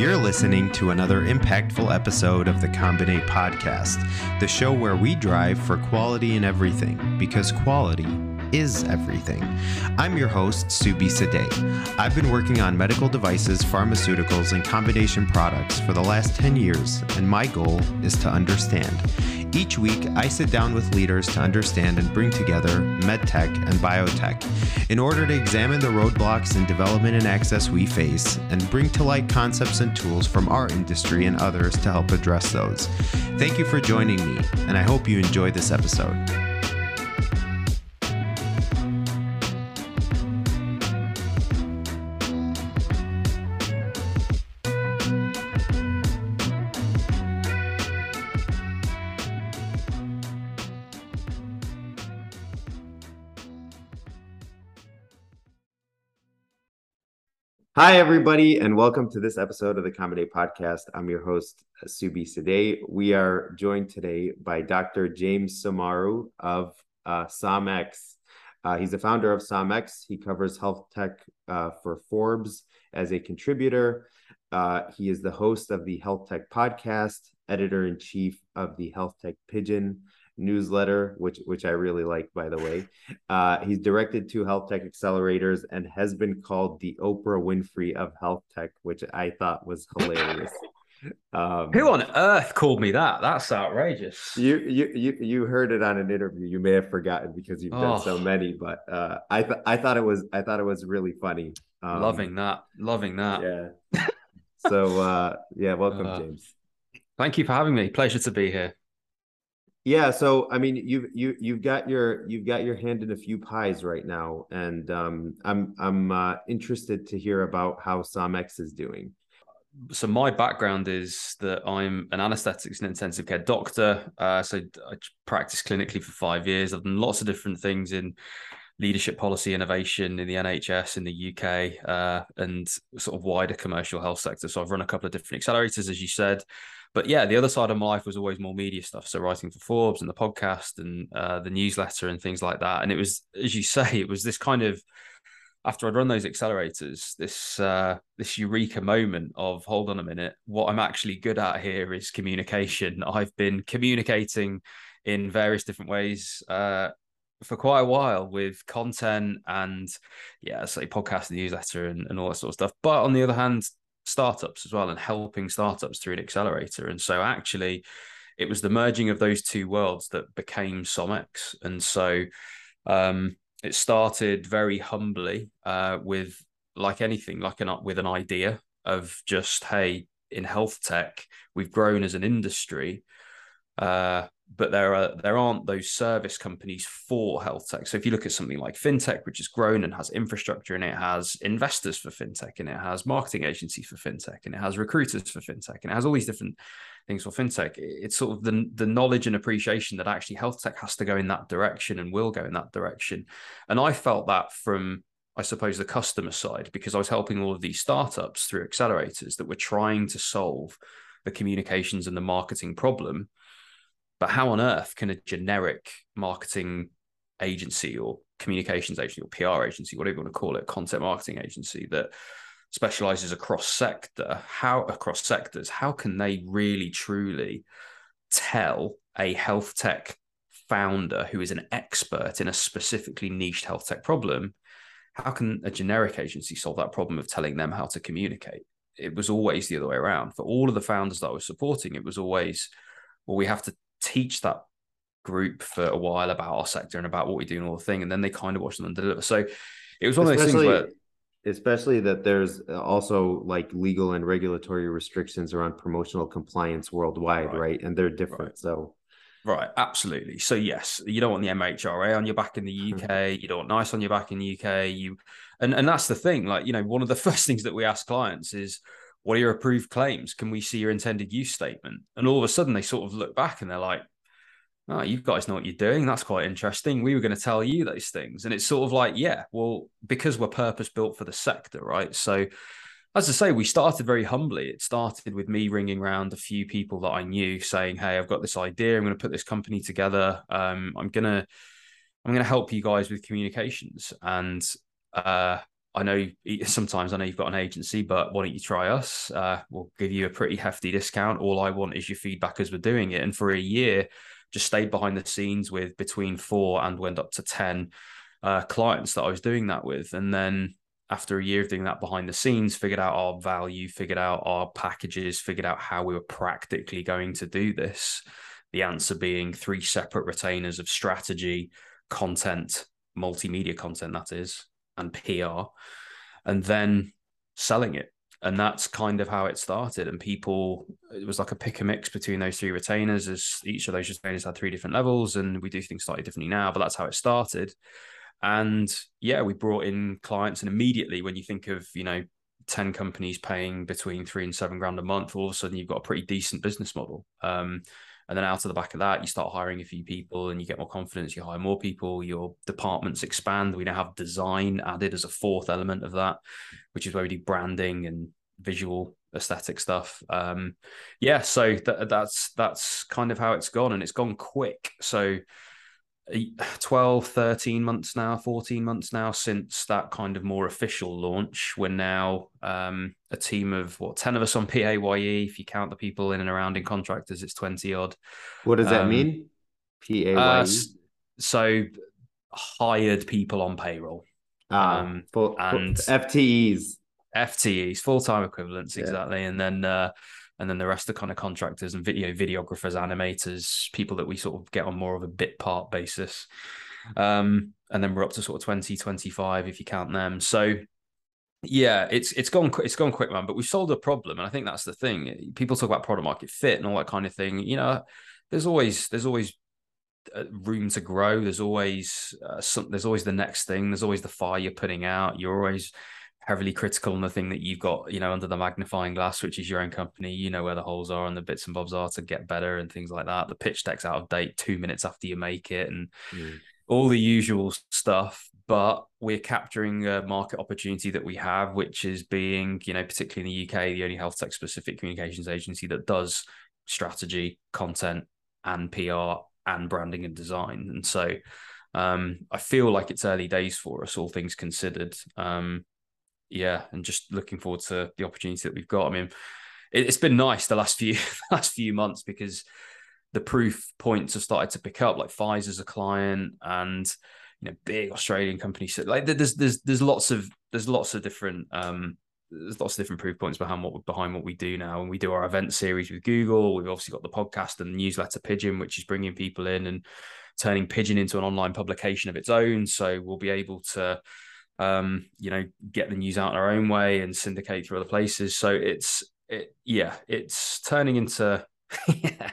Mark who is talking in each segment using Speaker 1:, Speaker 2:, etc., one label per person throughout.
Speaker 1: You're listening to another impactful episode of the Combinate Podcast, the show where we drive for quality in everything, because quality is everything. I'm your host, Subhi Saadeh. I've been working on medical devices, pharmaceuticals, and combination products for the last 10 years, and my goal is to understand. Each week, I sit down with leaders to understand and bring together medtech and biotech in order to examine the roadblocks in development and access we face and bring to light concepts and tools from our industry and others to help address those. Thank you for joining me, and I hope you enjoy this episode. Hi, everybody, and welcome to this episode of the Combinate Podcast. I'm your host, Subhi Saadeh. We are joined today by Dr. James Somauroo of uh, SomX. Uh, he's the founder of SomX. He covers health tech uh, for Forbes as a contributor. Uh, he is the host of the Health Tech Podcast, editor in chief of the Health Tech Pigeon, newsletter, which which I really like, by the way. Uh, he's directed two health tech accelerators and has been called the Oprah Winfrey of health tech, which I thought was hilarious.
Speaker 2: Um, Who on earth called me that? That's outrageous.
Speaker 1: You you you you heard it on an interview. You may have forgotten because you've done so oh. many, but uh, I th- I thought it was I thought it was really funny.
Speaker 2: Um, loving that, loving that.
Speaker 1: Yeah. so uh, yeah, welcome, uh, James.
Speaker 2: Thank you for having me. Pleasure to be here.
Speaker 1: Yeah, so I mean, you've you you've got your you've got your hand in a few pies right now, and um, I'm I'm uh, interested to hear about how SomX is doing.
Speaker 2: So my background is that I'm an anaesthetics and intensive care doctor. Uh, so I practiced clinically for five years. I've done lots of different things in leadership policy innovation in the NHS in the UK uh, and sort of wider commercial health sector. So I've run a couple of different accelerators, as you said but yeah, the other side of my life was always more media stuff. So writing for Forbes and the podcast and uh, the newsletter and things like that. And it was, as you say, it was this kind of after I'd run those accelerators, this uh, this eureka moment of hold on a minute, what I'm actually good at here is communication. I've been communicating in various different ways uh, for quite a while with content and yeah, say podcast and newsletter and, and all that sort of stuff. But on the other hand, startups as well and helping startups through an accelerator. And so actually, it was the merging of those two worlds that became SomX. And so um, it started very humbly uh, with like anything, like an with an idea of just hey, in health tech, we've grown as an industry. Uh, but there are there aren't those service companies for health tech. So if you look at something like fintech, which has grown and has infrastructure and it has investors for fintech and it has marketing agencies for fintech and it has recruiters for fintech and it has all these different things for fintech. It's sort of the the knowledge and appreciation that actually health tech has to go in that direction and will go in that direction. And I felt that from I suppose the customer side because I was helping all of these startups through accelerators that were trying to solve the communications and the marketing problem but how on earth can a generic marketing agency or communications agency or PR agency, whatever you want to call it, content marketing agency that specializes across sector, how across sectors, how can they really truly tell a health tech founder who is an expert in a specifically niched health tech problem? How can a generic agency solve that problem of telling them how to communicate? It was always the other way around. For all of the founders that I was supporting, it was always, well, we have to teach that group for a while about our sector and about what we do and all the thing, and then they kind of watch them and deliver. So it was one of those things where
Speaker 1: especially that there's also like legal and regulatory restrictions around promotional compliance worldwide, right? right? And they're different. Right. So
Speaker 2: Right, absolutely. So yes, you don't want the MHRA on your back in the UK. Mm-hmm. You don't want NICE on your back in the UK. You, and and that's the thing. Like you know, one of the first things that we ask clients is, what are your approved claims? Can we see your intended use statement? And all of a sudden they sort of look back and they're like, oh, you guys know what you're doing. That's quite interesting. We were going to tell you those things. And it's sort of like, yeah, well, because we're purpose built for the sector, right? So, as I say, we started very humbly. It started with me ringing around a few people that I knew saying, Hey, I've got this idea. I'm going to put this company together. Um, I'm going to, I'm going to help you guys with communications. And uh, I know sometimes I know you've got an agency, but why don't you try us? Uh, we'll give you a pretty hefty discount. All I want is your feedback as we're doing it. And for a year, just stayed behind the scenes with between four and went up to 10 uh, clients that I was doing that with. And then after a year of doing that behind the scenes, figured out our value, figured out our packages, figured out how we were practically going to do this. The answer being three separate retainers of strategy, content, multimedia content, that is, and PR, and then selling it. And that's kind of how it started. And people, it was like a pick a mix between those three retainers, as each of those retainers had three different levels. And we do things slightly differently now, but that's how it started. And yeah, we brought in clients, and immediately when you think of, you know, 10 companies paying between three and seven grand a month, all of a sudden you've got a pretty decent business model. Um, and then out of the back of that, you start hiring a few people and you get more confidence, you hire more people, your departments expand. We now have design added as a fourth element of that, which is where we do branding and visual aesthetic stuff. Um, yeah, so th- that's that's kind of how it's gone, and it's gone quick. So 12 13 months now 14 months now since that kind of more official launch. We're now um, a team of what 10 of us on paye if you count the people in and around in contractors it's 20 odd.
Speaker 1: What does that um, mean? Paye
Speaker 2: uh, so hired people on payroll.
Speaker 1: Ah, um, for, and ftes
Speaker 2: ftes full-time equivalents yeah. exactly. And then uh, and then the rest are kind of contractors and video videographers, animators, people that we sort of get on more of a bit part basis. Um, and then we're up to sort of 20, 25 if you count them. So yeah, it's it's gone it's gone quick, man. But we've solved a problem, and I think that's the thing. People talk about product market fit and all that kind of thing. You know, there's always there's always uh, room to grow. There's always uh, some, there's always the next thing. There's always the fire you're putting out. You're always heavily critical on the thing that you've got, you know, under the magnifying glass, which is your own company. You know where the holes are and the bits and bobs are to get better and things like that. The pitch deck's out of date two minutes after you make it, and mm. all the usual stuff. But we're capturing a market opportunity that we have, which is being, you know, particularly in the UK, the only health tech specific communications agency that does strategy, content, and PR and branding and design. And so um, I feel like it's early days for us, all things considered. Um, yeah, and just looking forward to the opportunity that we've got. I mean, it, has been nice the last few last few months because the proof points have started to pick up, like Pfizer's a client, and you know, big Australian companies. So Like there's there's there's lots of there's lots of different um there's lots of different proof points behind what behind what we do now. And we do our event series with Google. We've obviously got the podcast and the newsletter Pigeon, which is bringing people in and turning Pigeon into an online publication of its own. So we'll be able to um, you know, get the news out in our own way and syndicate through other places. So it's it, yeah, it's turning into yeah,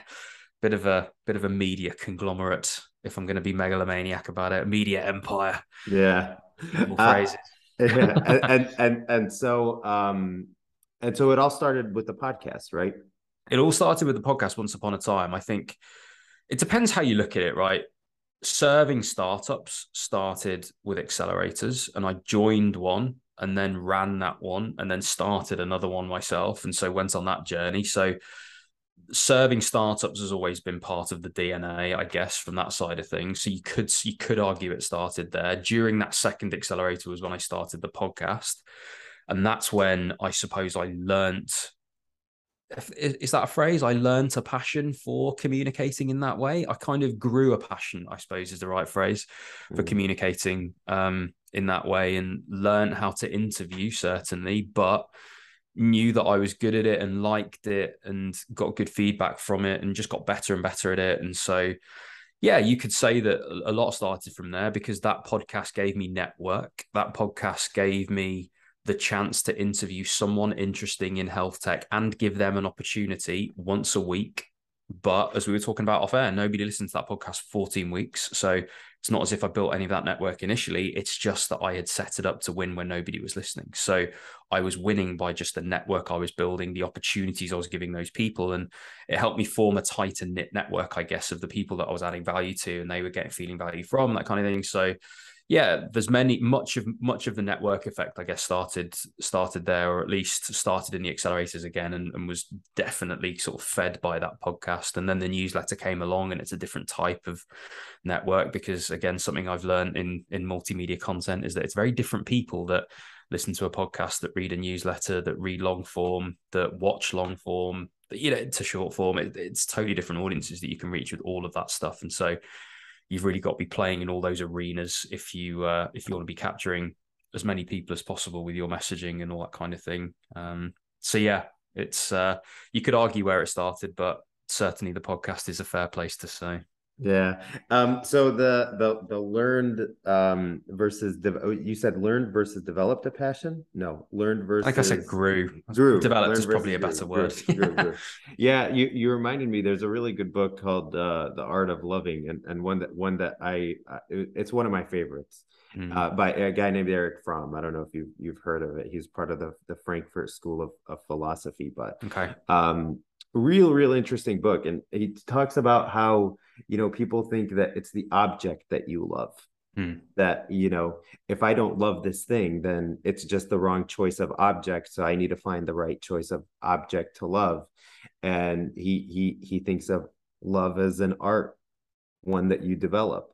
Speaker 2: bit of a bit of a media conglomerate. If I'm going to be megalomaniac about it, media empire.
Speaker 1: Yeah, uh, and, and and and so um and so it all started with the podcast, right?
Speaker 2: It all started with the podcast once upon a time. I think it depends how you look at it, right? Serving startups started with accelerators and I joined one and then ran that one and then started another one myself and so went on that journey. So serving startups has always been part of the DNA I guess from that side of things. So you could you could argue it started there. During that second accelerator was when I started the podcast and that's when I suppose I learnt is that a phrase? I learned a passion for communicating in that way. I kind of grew a passion, I suppose, is the right phrase for mm. communicating um, in that way, and learned how to interview certainly, but knew that I was good at it and liked it and got good feedback from it and just got better and better at it. And so, yeah, you could say that a lot started from there because that podcast gave me network. That podcast gave me the chance to interview someone interesting in health tech and give them an opportunity once a week. But as we were talking about off air, nobody listened to that podcast 14 weeks. So it's not as if I built any of that network initially. It's just that I had set it up to win when nobody was listening. So I was winning by just the network I was building, the opportunities I was giving those people. And it helped me form a tighter knit network, I guess, of the people that I was adding value to and they were getting feeling value from, that kind of thing. So yeah, there's many much of much of the network effect, I guess, started started there, or at least started in the accelerators again, and, and was definitely sort of fed by that podcast. And then the newsletter came along, and it's a different type of network because, again, something I've learned in in multimedia content is that it's very different people that listen to a podcast, that read a newsletter, that read long form, that watch long form, you know, to short form. It, it's totally different audiences that you can reach with all of that stuff. And so you've really got to be playing in all those arenas if you uh, if you want to be capturing as many people as possible with your messaging and all that kind of thing. Um, so yeah, it's uh, you could argue where it started, but certainly the podcast is a fair place to say.
Speaker 1: Yeah. Um, so the the the learned um, versus de- oh, you said learned versus developed a passion? No, learned versus.
Speaker 2: Like I said, grew.
Speaker 1: Grew.
Speaker 2: Developed is probably a better
Speaker 1: grew,
Speaker 2: word.
Speaker 1: Grew, grew, yeah, you you reminded me. There's a really good book called uh, The Art of Loving, and and one that one that I uh, it's one of my favorites. Mm. Uh, by a guy named Erich Fromm. I don't know if you you've heard of it. He's part of the the Frankfurt School of, of Philosophy, but
Speaker 2: okay.
Speaker 1: Um, real real interesting book, and he talks about how you know people think that it's the object that you love.
Speaker 2: Hmm.
Speaker 1: that you know if i don't love this thing then it's just the wrong choice of object so i need to find the right choice of object to love. And he he he thinks of love as an art one that you develop.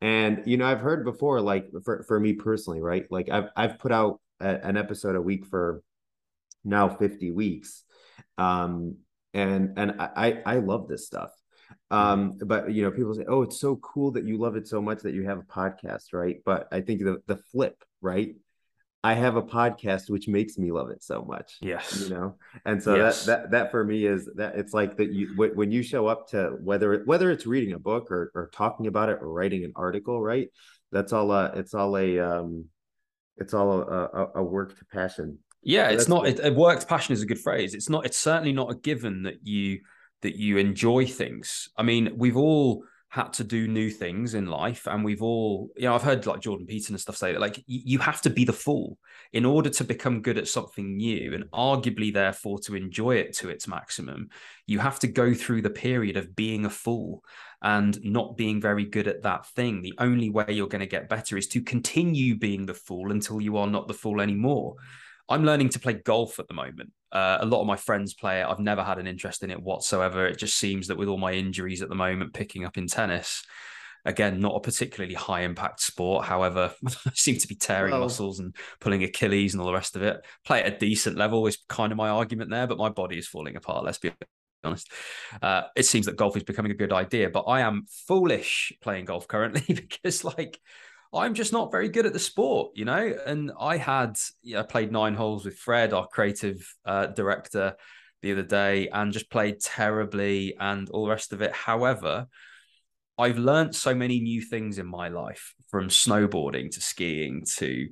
Speaker 1: And you know i've heard before like for, for me personally right? Like i've i've put out a, an episode a week for now 50 weeks. Um and and i i love this stuff. Um but you know people say oh it's so cool that you love it so much that you have a podcast right? But i think the the flip right? I have a podcast which makes me love it so much
Speaker 2: yes.
Speaker 1: you know? And so yes. that that that for me is that it's like that you when you show up to whether whether it's reading a book or or talking about it or writing an article right? That's all uh it's all a um it's all a, a, a work to passion
Speaker 2: yeah it's not it, a work passion is a good phrase. It's not it's certainly not a given that you that you enjoy things. I mean, we've all had to do new things in life and we've all you know i've heard like jordan peterson and stuff say that like you have to be the fool in order to become good at something new and arguably therefore to enjoy it to its maximum. You have to go through the period of being a fool and not being very good at that thing. The only way you're going to get better is to continue being the fool until you are not the fool anymore I'm learning to play golf at the moment. Uh, a lot of my friends play it. I've never had an interest in it whatsoever. It just seems that with all my injuries at the moment, picking up in tennis, again, not a particularly high impact sport. However, I seem to be tearing well, muscles and pulling Achilles and all the rest of it. Play at a decent level is kind of my argument there, but my body is falling apart. Let's be honest. Uh, it seems that golf is becoming a good idea, but I am foolish playing golf currently because, like, I'm just not very good at the sport, you know. And I had, you know, played nine holes with Fred, our creative uh, director, the other day, and just played terribly and all the rest of it. However, I've learned so many new things in my life, from snowboarding to skiing to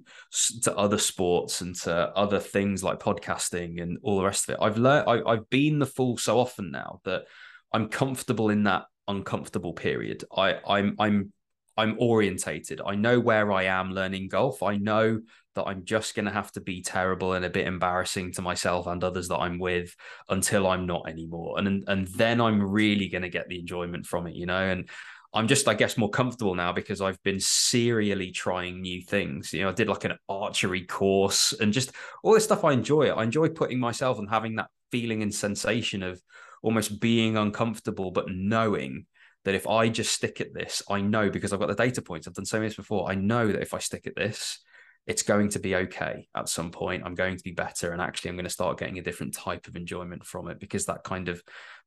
Speaker 2: to other sports and to other things like podcasting and all the rest of it. I've learned, I, I've been the fool so often now that I'm comfortable in that uncomfortable period. I, I'm I'm I'm orientated. I know where I am learning golf. I know that I'm just going to have to be terrible and a bit embarrassing to myself and others that I'm with until I'm not anymore. And and then I'm really going to get the enjoyment from it, you know. And I'm just, I guess, more comfortable now because I've been serially trying new things. You know, I did like an archery course and just all this stuff I enjoy. I enjoy putting myself and having that feeling and sensation of almost being uncomfortable, but knowing that if I just stick at this, I know because I've got the data points, I've done so many this before, I know that if I stick at this, it's going to be okay at some point. I'm going to be better. And actually, I'm going to start getting a different type of enjoyment from it because that kind of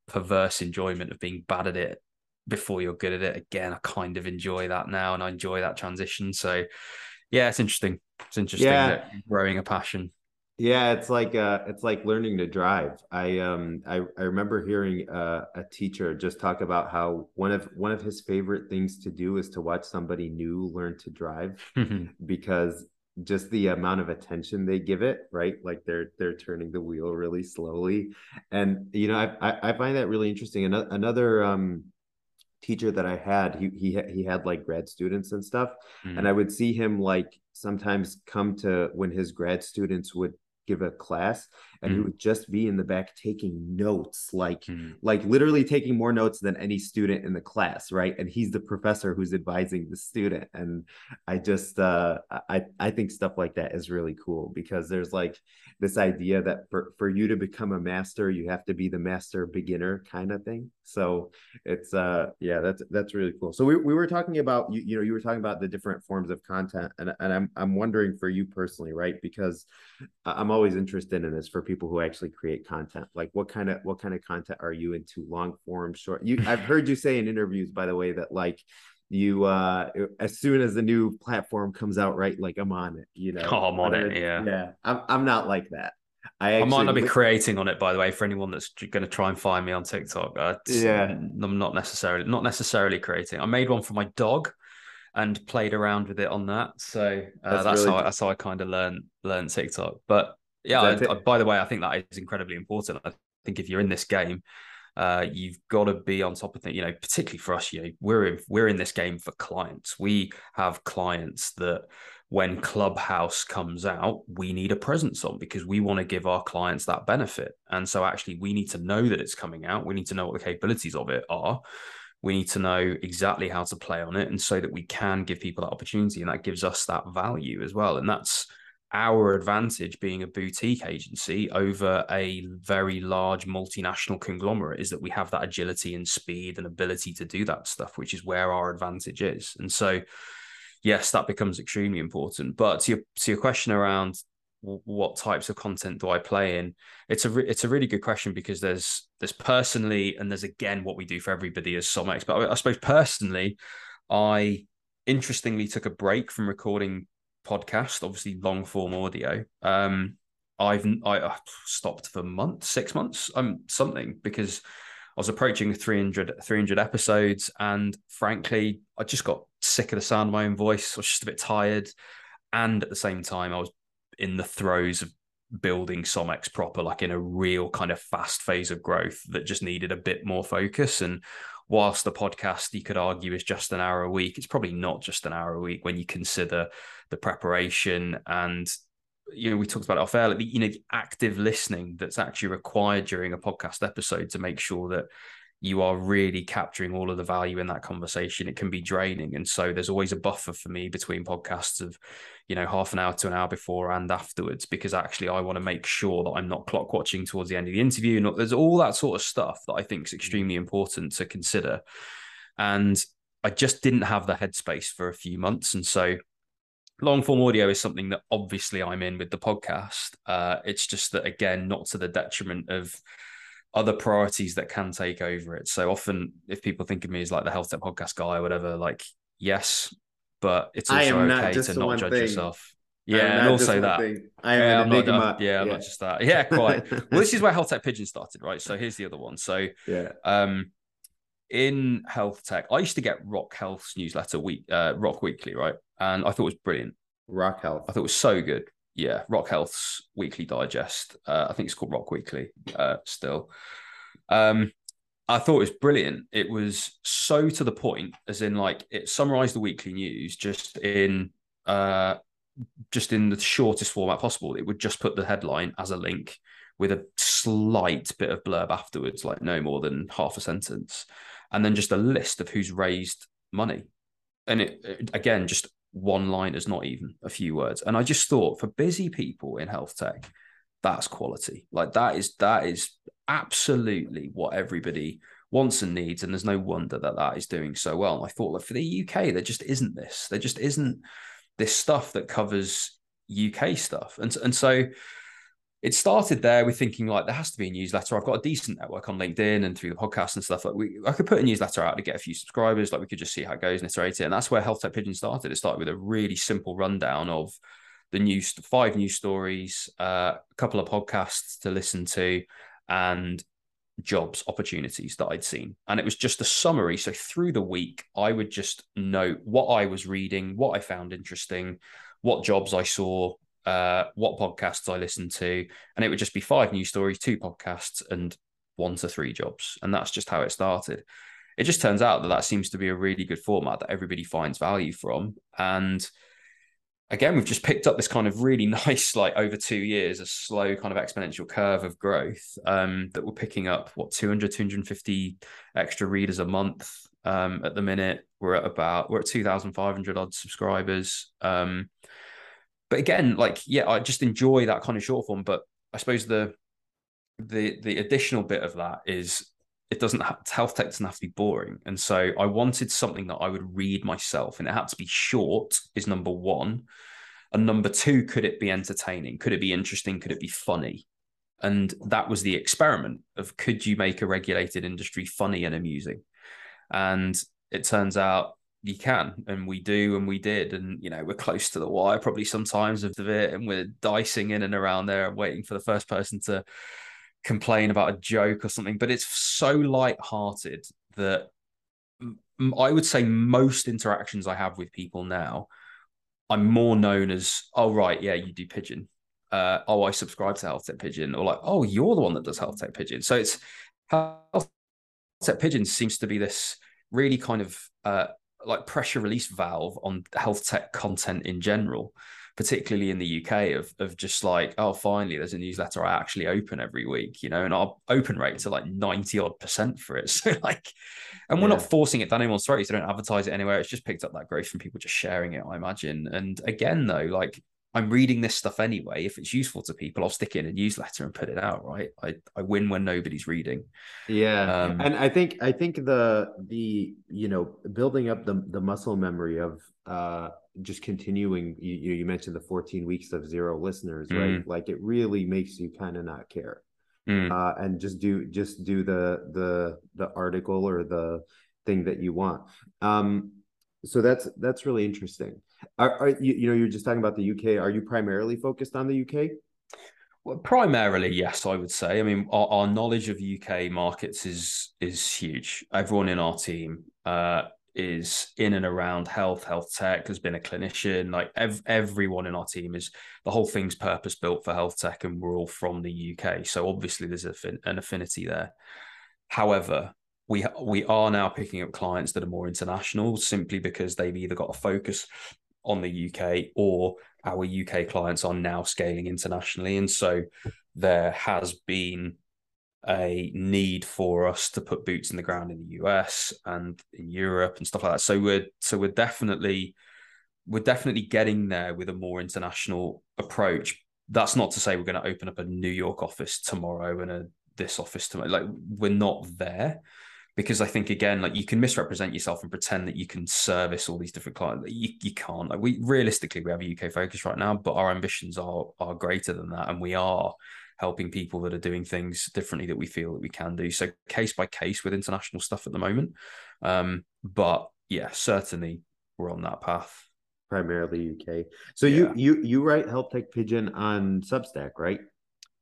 Speaker 2: perverse enjoyment of being bad at it before you're good at it, again, I kind of enjoy that now and I enjoy that transition. So, yeah, it's interesting. It's interesting yeah. growing a passion.
Speaker 1: Yeah, it's like uh, it's like learning to drive. I um I, I remember hearing uh, a teacher just talk about how one of one of his favorite things to do is to watch somebody new learn to drive because just the amount of attention they give it, right? Like they're they're turning the wheel really slowly, and you know I I, I find that really interesting. Another another um teacher that I had, he he he had like grad students and stuff, mm. and I would see him like sometimes come to when his grad students would give a class and mm. he would just be in the back taking notes, like mm. like literally taking more notes than any student in the class, right? And he's the professor who's advising the student. And I just uh I I think stuff like that is really cool because there's like this idea that for, for you to become a master, you have to be the master beginner kind of thing. So it's uh yeah, that's that's really cool. So we, we were talking about you, you know, you were talking about the different forms of content and, and I'm I'm wondering for you personally, right? Because I'm always interested in this for people who actually create content. Like what kind of what kind of content are you into? Long form, short. You I've heard you say in interviews, by the way, that like you uh as soon as the new platform comes out right like i'm on it you know
Speaker 2: oh, i'm on it yeah
Speaker 1: yeah i'm, I'm not like that I,
Speaker 2: actually, I might not be creating on it by the way for anyone that's going to try and find me on tiktok uh,
Speaker 1: yeah
Speaker 2: i'm not necessarily not necessarily creating i made one for my dog and played around with it on that so uh, that's, that's really how I, that's how i kind of learned learned tiktok but yeah I, I, by the way i think that is incredibly important i think if you're in this game uh, you've got to be on top of things. You know, particularly for us, you know, we're in, we're in this game for clients. We have clients that when Clubhouse comes out, we need a presence on because we want to give our clients that benefit. And so, actually, we need to know that it's coming out. We need to know what the capabilities of it are. We need to know exactly how to play on it, and so that we can give people that opportunity, and that gives us that value as well. And that's our advantage being a boutique agency over a very large multinational conglomerate is that we have that agility and speed and ability to do that stuff, which is where our advantage is. And so, yes, that becomes extremely important. But to your, to your question around what types of content do I play in? It's a re- it's a really good question because there's there's personally and there's again what we do for everybody as SomX. But I, I suppose personally, I interestingly took a break from recording podcast, obviously long form audio. Um, I've I stopped for months, six months, um, something because I was approaching 300, 300 episodes, and frankly, I just got sick of the sound of my own voice. I was just a bit tired, and at the same time, I was in the throes of building SomX proper, like in a real kind of fast phase of growth that just needed a bit more focus. And whilst the podcast you could argue is just an hour a week, it's probably not just an hour a week when you consider the preparation and you know we talked about it off air, like the you know the active listening that's actually required during a podcast episode to make sure that you are really capturing all of the value in that conversation. It can be draining, and so there's always a buffer for me between podcasts of you know half an hour to an hour before and afterwards because actually I want to make sure that I'm not clock watching towards the end of the interview. And there's all that sort of stuff that I think is extremely important to consider, and I just didn't have the headspace for a few months, and so long form audio is something that obviously I'm in with the podcast. Uh, it's just that again, not to the detriment of other priorities that can take over it. So often, if people think of me as like the health tech podcast guy or whatever, like yes, but it's also okay to not judge thing. yourself. Yeah, and also that.
Speaker 1: I am yeah, an enigma.
Speaker 2: Not, yeah, yeah. not just that. Yeah, quite. well, this is where Health Tech Pigeon started, right? So here's the other one. So
Speaker 1: yeah,
Speaker 2: um, in health tech, I used to get Rock Health's newsletter week, uh, Rock Weekly, right? And I thought it was brilliant.
Speaker 1: Rock Health.
Speaker 2: I thought it was so good. Yeah, Rock Health's weekly digest. Uh, I think it's called Rock Weekly. Uh, still, um, I thought it was brilliant. It was so to the point, as in like it summarized the weekly news just in uh, just in the shortest format possible. It would just put the headline as a link with a slight bit of blurb afterwards, like no more than half a sentence, and then just a list of who's raised money. And it, it again, just one liners, not even a few words. And I just thought for busy people in health tech, that's quality. Like that is that is absolutely what everybody wants and needs. And there's no wonder that that is doing so well. And I thought like for the UK, there just isn't this. There just isn't this stuff that covers UK stuff. And and so it started there with thinking like there has to be a newsletter. I've got a decent network on LinkedIn and through the podcast and stuff. Like we, I could put a newsletter out to get a few subscribers. Like we could just see how it goes and iterate it. And that's where Health Tech Pigeon started. It started with a really simple rundown of the news, five news stories, uh, a couple of podcasts to listen to, and jobs opportunities that I'd seen. And it was just a summary. So through the week, I would just note what I was reading, what I found interesting, what jobs I saw, uh, what podcasts I listen to, and it would just be five news stories, two podcasts, and one to three jobs, and that's just how it started. It just turns out that that seems to be a really good format that everybody finds value from, and again, we've just picked up this kind of really nice, like over two years, a slow kind of exponential curve of growth um, that we're picking up, what, 200, 250 extra readers a month um, at the minute. We're at about, we're at 2,500 odd subscribers. Um, but again, like, yeah, I just enjoy that kind of short form. But I suppose the, the, the additional bit of that is it doesn't have, health tech doesn't have to be boring. And so i wanted something that i would read myself and it had to be short is number one. And number two could it be entertaining? Could it be interesting? Could it be funny? And that was the experiment of could you make a regulated industry funny and amusing? And it turns out you can and we do and we did and you know we're close to the wire probably sometimes of it and we're dicing in and around there and waiting for the first person to complain about a joke or something, but it's so light-hearted that I would say most interactions I have with people now, I'm more known as, oh right, yeah, you do pigeon. Uh, oh, I subscribe to Health Tech Pigeon, or like, oh, you're the one that does Health Tech Pigeon. So it's Health Tech Pigeon seems to be this really kind of uh, like pressure release valve on health tech content in general particularly in the UK, of of just like, oh, finally, there's a newsletter I actually open every week, you know, and our open rates are like 90 odd percent for it. So like, and we're yeah. not forcing it down anyone's throat. They don't advertise it anywhere. It's just picked up that growth from people just sharing it, I imagine. And again, though, like I'm reading this stuff anyway. If it's useful to people, I'll stick it in a newsletter and put it out. Right. I, I win when nobody's reading.
Speaker 1: Yeah. Um, and I think I think the the you know building up the the muscle memory of uh just continuing you you mentioned the 14 weeks of zero listeners mm. right like it really makes you kind of not care mm. uh, and just do just do the the the article or the thing that you want um so that's that's really interesting are, are you, you know you're just talking about the uk are you primarily focused on the uk
Speaker 2: well, primarily, yes, I would say. I mean, our, our, knowledge of UK markets is is huge. Everyone in our team uh, is in and around health, health tech, has been a clinician. Like ev- everyone in our team is the whole thing's purpose built for health tech, and we're all from the UK. So obviously there's fin- an affinity there. However, we we are now picking up clients that are more international, simply because they've either got a focus on the UK or our UK clients are now scaling internationally, and so there has been a need for us to put boots in the ground in the US and in Europe and stuff like that. So we're so we're definitely we're definitely getting there with a more international approach. That's not to say we're going to open up a New York office tomorrow and a this office tomorrow. Like we're not there because I think again, like you can misrepresent yourself and pretend that you can service all these different clients. You, you can't. Like we realistically we have a UK focus right now, but our ambitions are are greater than that, and we are helping people that are doing things differently that we feel that we can do. So case by case with international stuff at the moment. Um, but yeah, certainly we're on that path.
Speaker 1: Primarily UK. So yeah. you you you write Health Tech Pigeon on Substack, right?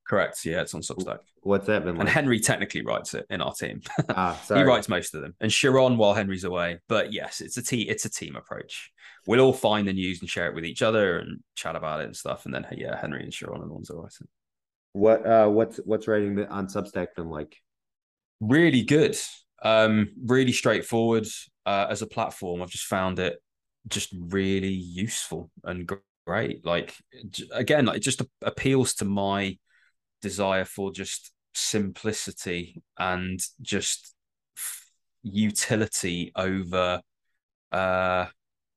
Speaker 2: Correct. Yeah, it's on Substack.
Speaker 1: What's that been like?
Speaker 2: And Henry technically writes it in our team. Ah, he writes most of them, and Sharon while Henry's away. But yes, it's a team. It's a team approach. We'll all find the news and share it with each other and chat about it and stuff. And then yeah, Henry and Sharon are the ones that write it.
Speaker 1: What uh what's what's writing on Substack been like?
Speaker 2: Really good. Um, really straightforward uh, as a platform. I've just found it just really useful and great. Like again, like it just appeals to my desire for just simplicity and just utility over uh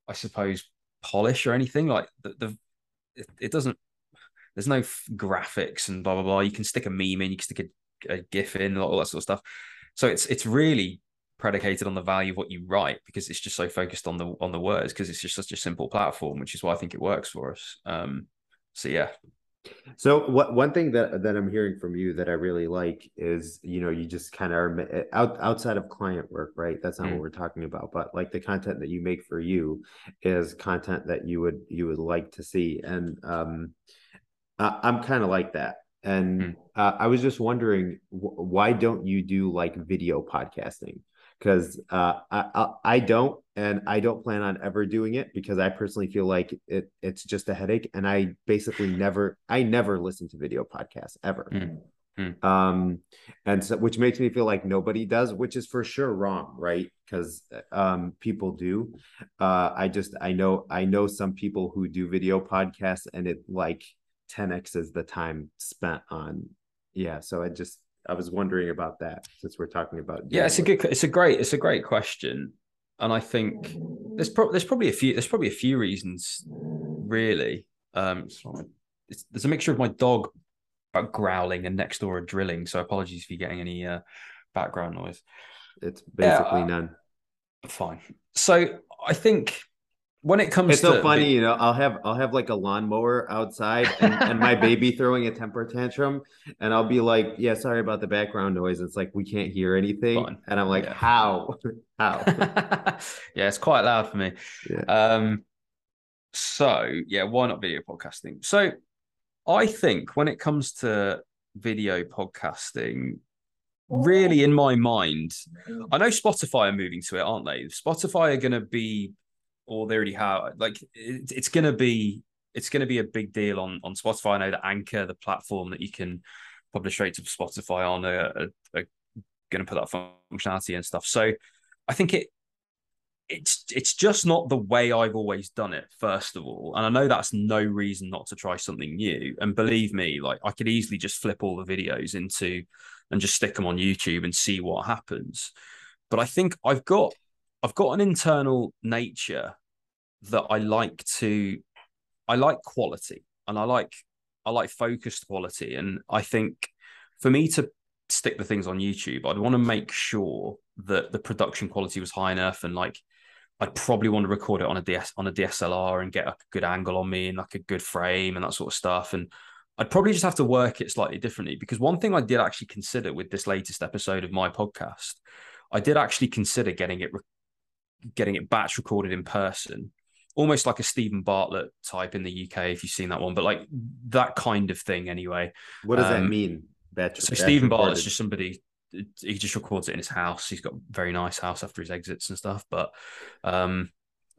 Speaker 2: I suppose polish or anything like the, the it, it doesn't there's no f- graphics and blah blah blah. You can stick a meme in, you can stick a, a GIF in, all that sort of stuff. So it's it's really predicated on the value of what you write because it's just so focused on the on the words because it's just such a simple platform, which is why I think it works for us. Um, so yeah.
Speaker 1: So what one thing that that I'm hearing from you that I really like is you know you just kind of out outside of client work right that's not mm. what we're talking about but like the content that you make for you is content that you would you would like to see and um uh, I'm kind of like that. And mm. uh, I was just wondering, why don't you do like video podcasting? Because uh, I, I, I don't, and I don't plan on ever doing it because I personally feel like it it's just a headache, and I basically never I never listen to video podcasts ever. Mm. Um, and so which makes me feel like nobody does, which is for sure wrong, right? Because um, people do. Uh, I just I know I know some people who do video podcasts, and it like 10x is the time spent on. Yeah, so I just I was wondering about that since we're talking about.
Speaker 2: Yeah, it's a good, it's a great, it's a great question, and I think there's pro- there's probably a few there's probably a few reasons, really. Um, there's a mixture of my dog growling and next door are drilling. So apologies if you're getting any uh, background noise.
Speaker 1: It's basically yeah, uh, none.
Speaker 2: Fine. So I think when it comes
Speaker 1: it's to so funny, you know, I'll have I'll have like a lawnmower outside and, and my baby throwing a temper tantrum, and I'll be like, "Yeah, sorry about the background noise." It's like we can't hear anything, Fine. and I'm like, yeah. "How? How?"
Speaker 2: yeah, it's quite loud for me. Yeah. Um. So yeah, why not video podcasting? So I think when it comes to video podcasting, really in my mind, I know Spotify are moving to it, aren't they? Spotify are going to be, or they already have, like it, it's going to be, it's going to be a big deal on on Spotify. I know that Anchor, the platform that you can publish straight to Spotify on, are, are, are going to put that functionality and stuff. So I think it it's it's just not the way I've always done it, first of all. And I know that's no reason not to try something new. And believe me, like I could easily just flip all the videos into and just stick them on YouTube and see what happens. But I think I've got I've got an internal nature that I like to I like quality and I like I like focused quality. And I think for me to stick the things on YouTube, I'd want to make sure that the production quality was high enough and like I'd probably want to record it on a DS on a DSLR and get a good angle on me and like a good frame and that sort of stuff. And I'd probably just have to work it slightly differently because one thing I did actually consider with this latest episode of my podcast, I did actually consider getting it getting it batch recorded in person, almost like a Steven Bartlett type in the UK, if you've seen that one, but like that kind of thing anyway.
Speaker 1: What does um, that mean?
Speaker 2: Batch, so Steven Bartlett's just somebody he just records it in his house. He's got a very nice house after his exits and stuff. But um,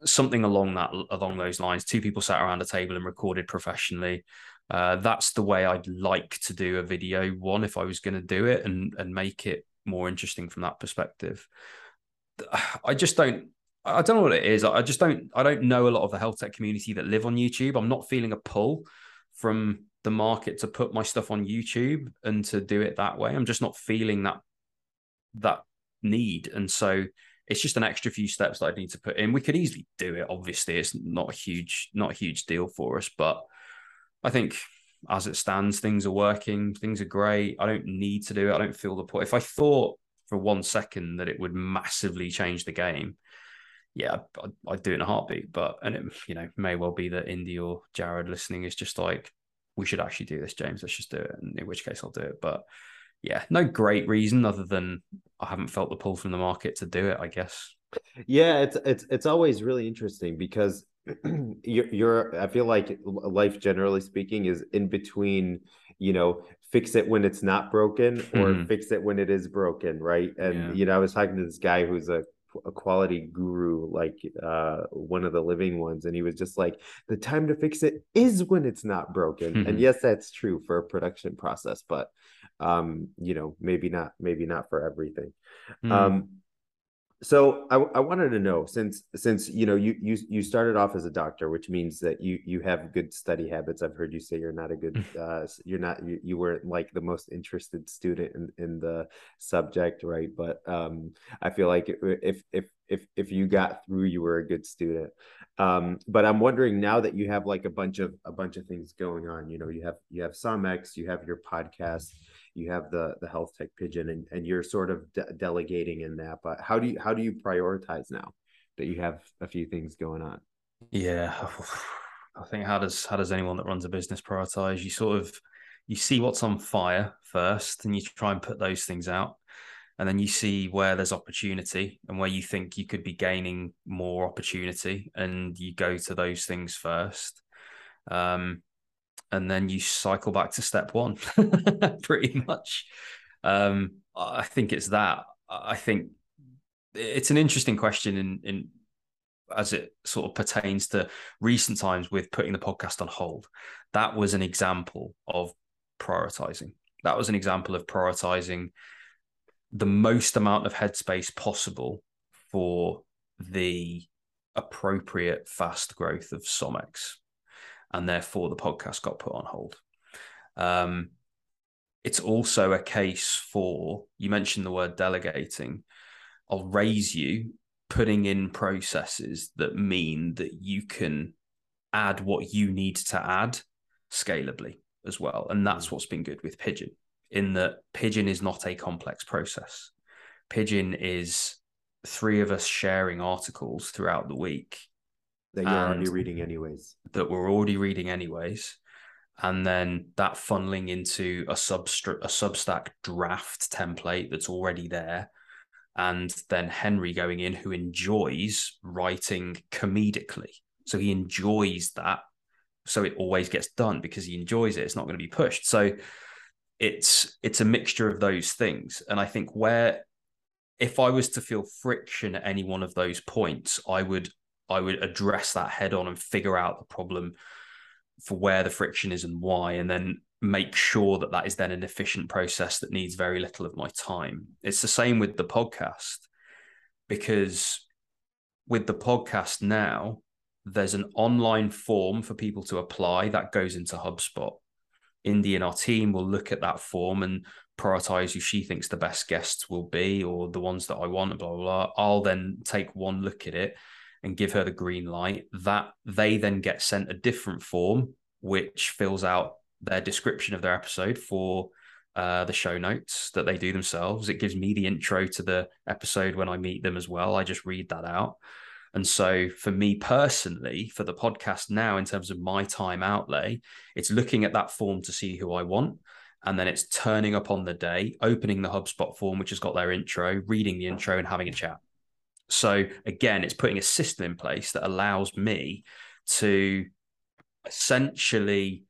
Speaker 2: something along that along those lines. Two people sat around a table and recorded professionally. Uh, that's the way I'd like to do a video one if I was going to do it and and make it more interesting from that perspective. I just don't. I don't know what it is. I just don't. I don't know a lot of the health tech community that live on YouTube. I'm not feeling a pull from the market to put my stuff on YouTube and to do it that way. I'm just not feeling that that need. And so it's just an extra few steps that I need to put in. We could easily do it. Obviously, it's not a huge, not a huge deal for us, but I think as it stands, things are working, things are great. I don't need to do it. I don't feel the point. If I thought for one second that it would massively change the game, yeah, I'd, I'd do it in a heartbeat. But and it, you know, may well be that Indy or Jared listening is just like, we should actually do this, James. Let's just do it. And in which case, I'll do it. But yeah, no great reason other than I haven't felt the pull from the market to do it. I guess.
Speaker 1: Yeah, it's it's it's always really interesting because you're, you're I feel like life generally speaking is in between you know fix it when it's not broken or mm-hmm. fix it when it is broken right and yeah. you know I was talking to this guy who's a a quality guru like uh one of the living ones and he was just like the time to fix it is when it's not broken mm-hmm. and yes that's true for a production process but um you know maybe not maybe not for everything mm-hmm. um so I, I wanted to know since since you know you you you started off as a doctor which means that you you have good study habits. I've heard you say you're not a good uh you're not you, you weren't like the most interested student in in the subject right? But um i feel like if if if if you got through you were a good student. Um but i'm wondering now that you have like a bunch of a bunch of things going on you know you have you have SomX you have your podcast you have the the health tech pigeon and, and you're sort of de- delegating in that but how do you how do you prioritize now that you have a few things going on?
Speaker 2: Yeah i think how does how does anyone that runs a business prioritize? You sort of you see what's on fire first and you try and put those things out. And then you see where there's opportunity and where you think you could be gaining more opportunity and you go to those things first. Um, and then you cycle back to step one, pretty much. Um, I think it's that. I think it's an interesting question in in as it sort of pertains to recent times with putting the podcast on hold. That was an example of prioritizing. that was an example of prioritizing the most amount of headspace possible for the appropriate fast growth of SomX. And therefore, the podcast got put on hold. Um, it's also a case for, you mentioned the word delegating. I'll raise you putting in processes that mean that you can add what you need to add scalably as well. And that's what's been good with Pigeon, in that Pigeon is not a complex process. Pigeon is three of us sharing articles throughout the week
Speaker 1: that you're already reading anyways.
Speaker 2: That we're already reading anyways. And then that funneling into a substr- a Substack draft template that's already there. And then Henry going in who enjoys writing comedically. So he enjoys that. So it always gets done because he enjoys it. It's not going to be pushed. So it's it's a mixture of those things. And I think where if I was to feel friction at any one of those points, I would I would address that head on and figure out the problem for where the friction is and why, and then make sure that that is then an efficient process that needs very little of my time. It's the same with the podcast because with the podcast now, there's an online form for people to apply that goes into HubSpot. Indy and our team will look at that form and prioritize who she thinks the best guests will be or the ones that I want, blah, blah, blah. I'll then take one look at it and give her the green light. That they then get sent a different form, which fills out their description of their episode for uh, the show notes that they do themselves. It gives me the intro to the episode when I meet them as well. I just read that out. And so, for me personally, for the podcast now, in terms of my time outlay, it's looking at that form to see who I want and then it's turning up on the day, opening the HubSpot form, which has got their intro, reading the intro, and having a chat. So again, it's putting a system in place that allows me to essentially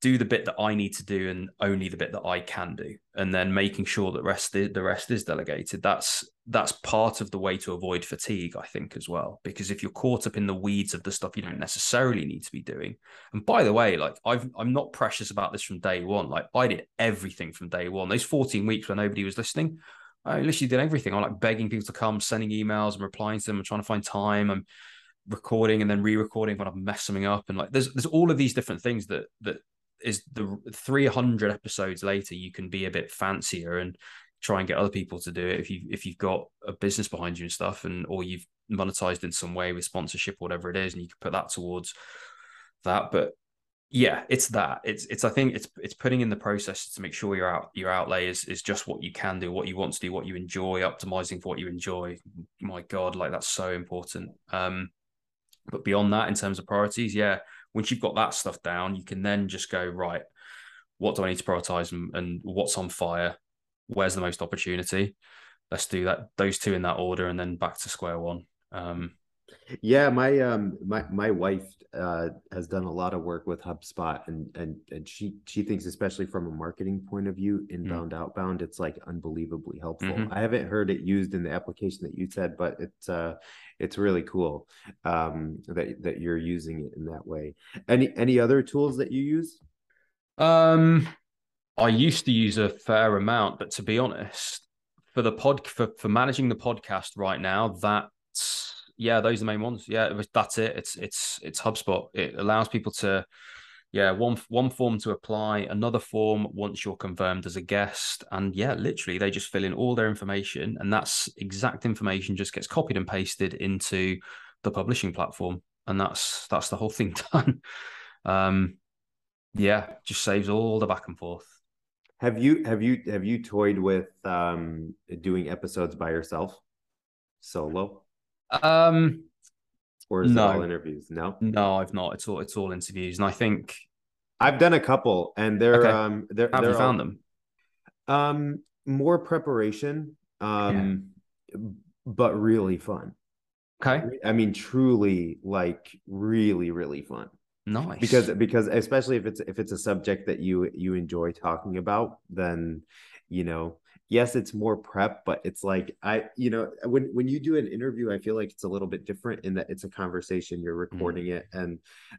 Speaker 2: do the bit that I need to do and only the bit that I can do, and then making sure that rest the rest is delegated. That's that's part of the way to avoid fatigue, I think, as well. Because if you're caught up in the weeds of the stuff you don't necessarily need to be doing, and by the way, like I've I'm not precious about this from day one. Like I did everything from day one. Those 14 weeks where nobody was listening, I literally did everything. I'm like begging people to come, sending emails, and replying to them, and trying to find time. I'm recording and then re-recording when I'm messing something up, and like there's there's all of these different things that that is the 300 episodes later you can be a bit fancier and try and get other people to do it if you if you've got a business behind you and stuff and or you've monetized in some way with sponsorship or whatever it is and you can put that towards that but yeah it's that it's it's i think it's it's putting in the process to make sure your out your outlay is is just what you can do what you want to do what you enjoy optimizing for what you enjoy my god like that's so important um but beyond that in terms of priorities yeah once you've got that stuff down, you can then just go, right, what do I need to prioritize and, and what's on fire? Where's the most opportunity? Let's do that, those two in that order, and then back to square one. Um,
Speaker 1: yeah, my um my my wife uh has done a lot of work with HubSpot and and and she she thinks especially from a marketing point of view, mm. inbound mm-hmm. outbound, it's like unbelievably helpful. Mm-hmm. I haven't heard it used in the application that you said, but it's uh it's really cool um that that you're using it in that way. Any any other tools that you use?
Speaker 2: Um I used to use a fair amount, but to be honest, for the pod for, for managing the podcast right now, that's yeah, those are the main ones. Yeah, that's it. It's it's it's HubSpot. It allows people to yeah one one form to apply another form once you're confirmed as a guest and yeah literally they just fill in all their information and that's exact information just gets copied and pasted into the publishing platform and that's that's the whole thing done um yeah just saves all the back and forth
Speaker 1: have you have you have you toyed with um doing episodes by yourself solo
Speaker 2: um,
Speaker 1: or is no. it all interviews? No,
Speaker 2: no, I've not. It's all it's all interviews, and I think
Speaker 1: I've done a couple, and they're okay. um they're
Speaker 2: have
Speaker 1: they're
Speaker 2: you found them?
Speaker 1: Um, more preparation, um, yeah. but really fun.
Speaker 2: Okay,
Speaker 1: I mean, truly, like really, really fun.
Speaker 2: Nice.
Speaker 1: Because because especially if it's if it's a subject that you you enjoy talking about, then you know yes it's more prep but it's like i you know when when you do an interview i feel like it's a little bit different in that it's a conversation you're recording mm. it and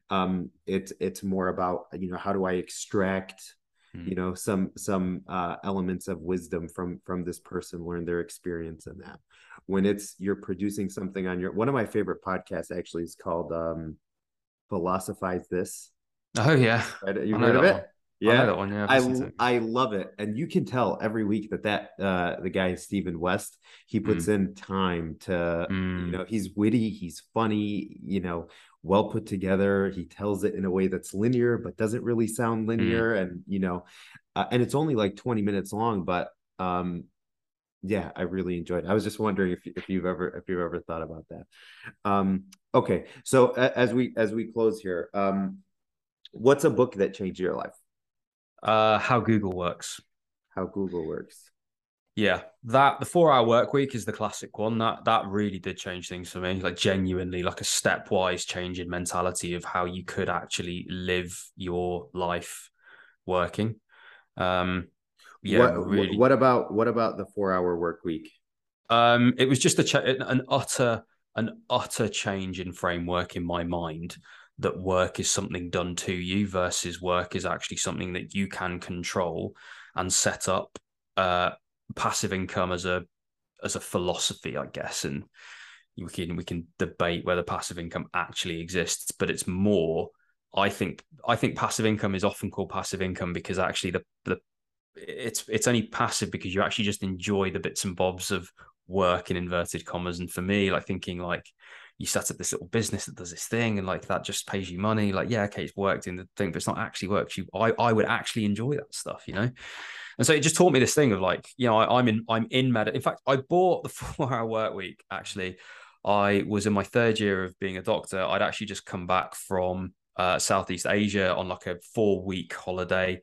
Speaker 1: um it's it's more about you know how do i extract mm. you know some some uh, elements of wisdom from from this person learn their experience in that when it's you're producing something on your one of my favorite podcasts actually is called um philosophize this
Speaker 2: oh yeah
Speaker 1: right? you heard of it one. Yeah,
Speaker 2: I that one. Yeah,
Speaker 1: I I love it, and you can tell every week that that uh, the guy Stephen West he puts mm. in time to mm. you know he's witty, he's funny, you know, well put together. He tells it in a way that's linear but doesn't really sound mm. linear, mm. and you know, uh, and it's only like twenty minutes long, but um, yeah, I really enjoyed. it. I was just wondering if if you've ever if you've ever thought about that. Um, okay, so as we as we close here, um, what's a book that changed your life?
Speaker 2: Uh, how Google works.
Speaker 1: How Google works.
Speaker 2: Yeah, that the four hour work week is the classic one. That that really did change things for me. Like genuinely, like a stepwise change in mentality of how you could actually live your life working. Um, yeah,
Speaker 1: what,
Speaker 2: really.
Speaker 1: What about what about the four hour work week?
Speaker 2: Um, it was just a ch- an utter an utter change in framework in my mind that work is something done to you versus work is actually something that you can control and set up uh, passive income as a as a philosophy, I guess, and we can we can debate whether passive income actually exists, but it's more. I think I think passive income is often called passive income because actually the the it's it's only passive because you actually just enjoy the bits and bobs of work in inverted commas. And for me, like thinking like you set up this little business that does this thing and like that just pays you money. Like yeah okay it's worked in the thing but it's not actually worked. You i i would actually enjoy that stuff you know? And so it just taught me this thing of like you know I, am in i'm in med in fact i bought the four hour work week actually. I was in my third year of being a doctor. I'd actually just come back from uh, southeast asia on like a four week holiday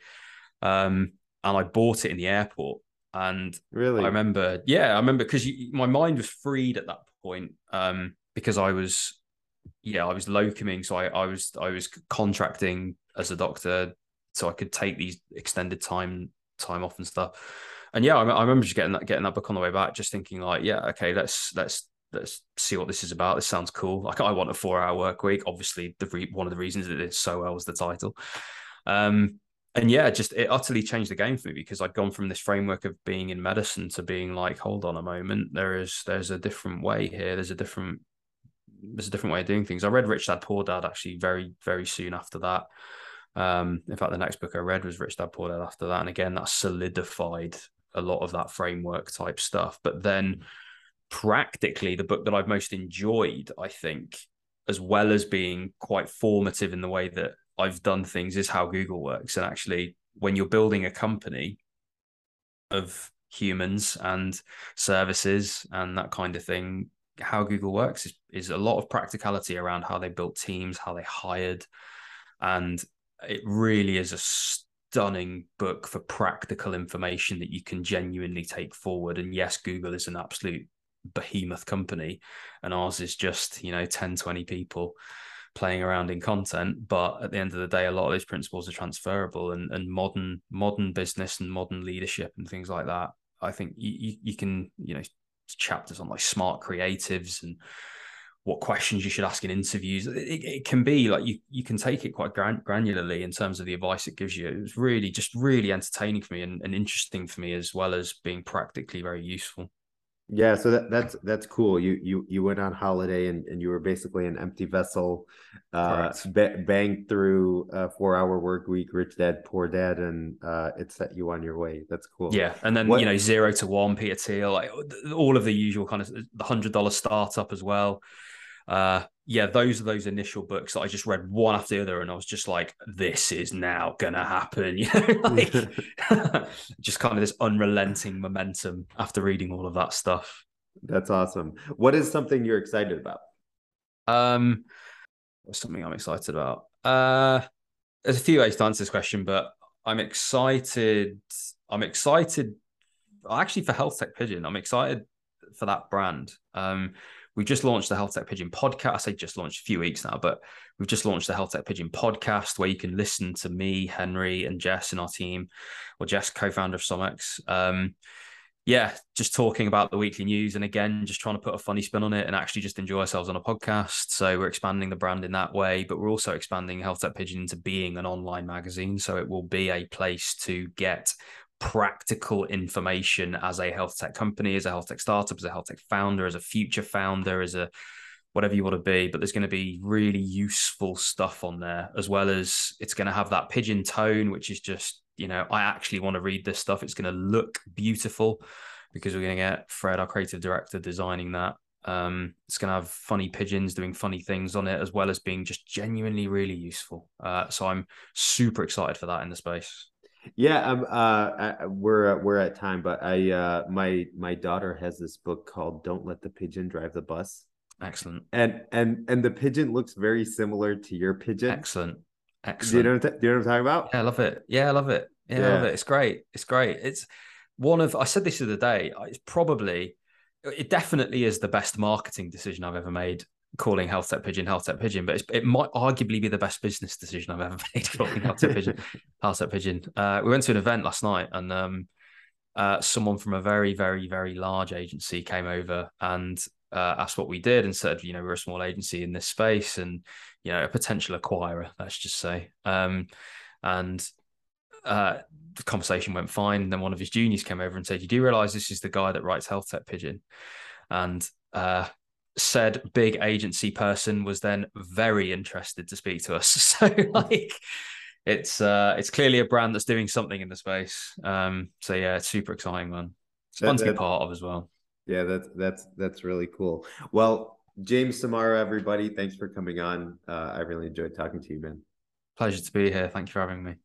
Speaker 2: um and i bought it in the airport. And
Speaker 1: really?
Speaker 2: i remember yeah i remember because my mind was freed at that point um because I was yeah, I was locuming, so I, I was I was contracting as a doctor, so I could take these extended time time off and stuff. And yeah, I, I remember just getting that getting that book on the way back, just thinking like, yeah, okay, let's let's let's see what this is about. This sounds cool. Like I want a four hour work week. Obviously, the re- one of the reasons it did so well was the title. Um, and yeah, just it utterly changed the game for me because I'd gone from this framework of being in medicine to being like, hold on a moment, there is there's a different way here. There's a different there's a different way of doing things. I read Rich Dad Poor Dad actually very very soon after that. Um, in fact, the next book I read was Rich Dad Poor Dad after that, and again that solidified a lot of that framework type stuff. But then practically, the book that I've most enjoyed, I think, as well as being quite formative in the way that I've done things, is how Google works. And actually, when you're building a company of humans and services and that kind of thing, how Google works is, is a lot of practicality around how they built teams, how they hired, and it really is a stunning book for practical information that you can genuinely take forward. And yes, Google is an absolute behemoth company, and ours is just you know 10, 20 people playing around in content but at the end of the day a lot of those principles are transferable and, and modern modern business and modern leadership and things like that i think you, you, you can you know chapters on like smart creatives and what questions you should ask in interviews. It, it, can be like you you can take it quite gran- granularly in terms of the advice it gives you. It was really just really entertaining for me and, and interesting for me as well as being practically very useful.
Speaker 1: Yeah, so that, that's that's cool. You you you went on holiday and, and you were basically an empty vessel, uh, ba- banged through a four hour work week, rich dad, poor dad, and uh, it set you on your way. That's cool.
Speaker 2: Yeah, and then what? you know zero to one, Peter Thiel, like all of the usual kind of the hundred dollar startup as well uh yeah those are those initial books that i just read one after the other and i was just like this is now gonna happen you know like just kind of this unrelenting momentum after reading all of that stuff.
Speaker 1: That's awesome. What is something you're excited about?
Speaker 2: Um something i'm excited about? Uh there's a few ways to answer this question but i'm excited i'm excited actually for health tech pigeon i'm excited for that brand. Um We've just launched the Health Tech Pigeon podcast. I say just launched a few weeks now, but we've just launched the Health Tech Pigeon podcast where you can listen to me, Henry, and Jess and our team, or Jess, co-founder of SomX, um, yeah, just talking about the weekly news and again, just trying to put a funny spin on it and actually just enjoy ourselves on a podcast. So we're expanding the brand in that way, but we're also expanding Health Tech Pigeon into being an online magazine. So it will be a place to get practical information as a health tech company, as a health tech startup, as a health tech founder, as a future founder, as a whatever you want to be, but there's going to be really useful stuff on there, as well as it's going to have that pigeon tone, which is just you know, I actually want to read this stuff. It's going to look beautiful because we're going to get Fred, our creative director, designing that. Um, it's going to have funny pigeons doing funny things on it, as well as being just genuinely really useful. Uh, so I'm super excited for that in the space.
Speaker 1: Yeah, um, uh, we're we're at time, but I uh, my my daughter has this book called "Don't Let the Pigeon Drive the Bus."
Speaker 2: Excellent.
Speaker 1: And and and the pigeon looks very similar to your pigeon.
Speaker 2: Excellent. Excellent.
Speaker 1: Do you know what, do you know what I'm talking about?
Speaker 2: Yeah, I love it. Yeah, I love it. Yeah, yeah. I love it. It's great. It's great. It's one of I said this the other day. It's probably it definitely is the best marketing decision I've ever made calling health tech pigeon health tech pigeon but it might arguably be the best business decision i've ever made calling health tech pigeon health tech pigeon uh, we went to an event last night and um, uh, someone from a very very very large agency came over and uh, asked what we did and said you know we're a small agency in this space and you know a potential acquirer let's just say um, and uh, the conversation went fine. And then one of his juniors came over and said, "You do realize this is the guy that writes Health Tech Pigeon?" And uh, said big agency person was then very interested to speak to us. So like, it's uh, it's clearly a brand that's doing something in the space. Um, so yeah, it's super exciting, man. It's fun that, to be part of as well.
Speaker 1: Yeah, that's that's that's really cool. Well, James Somauroo, everybody, thanks for coming on. Uh, I really enjoyed talking to you, man.
Speaker 2: Pleasure to be here. Thank you for having me.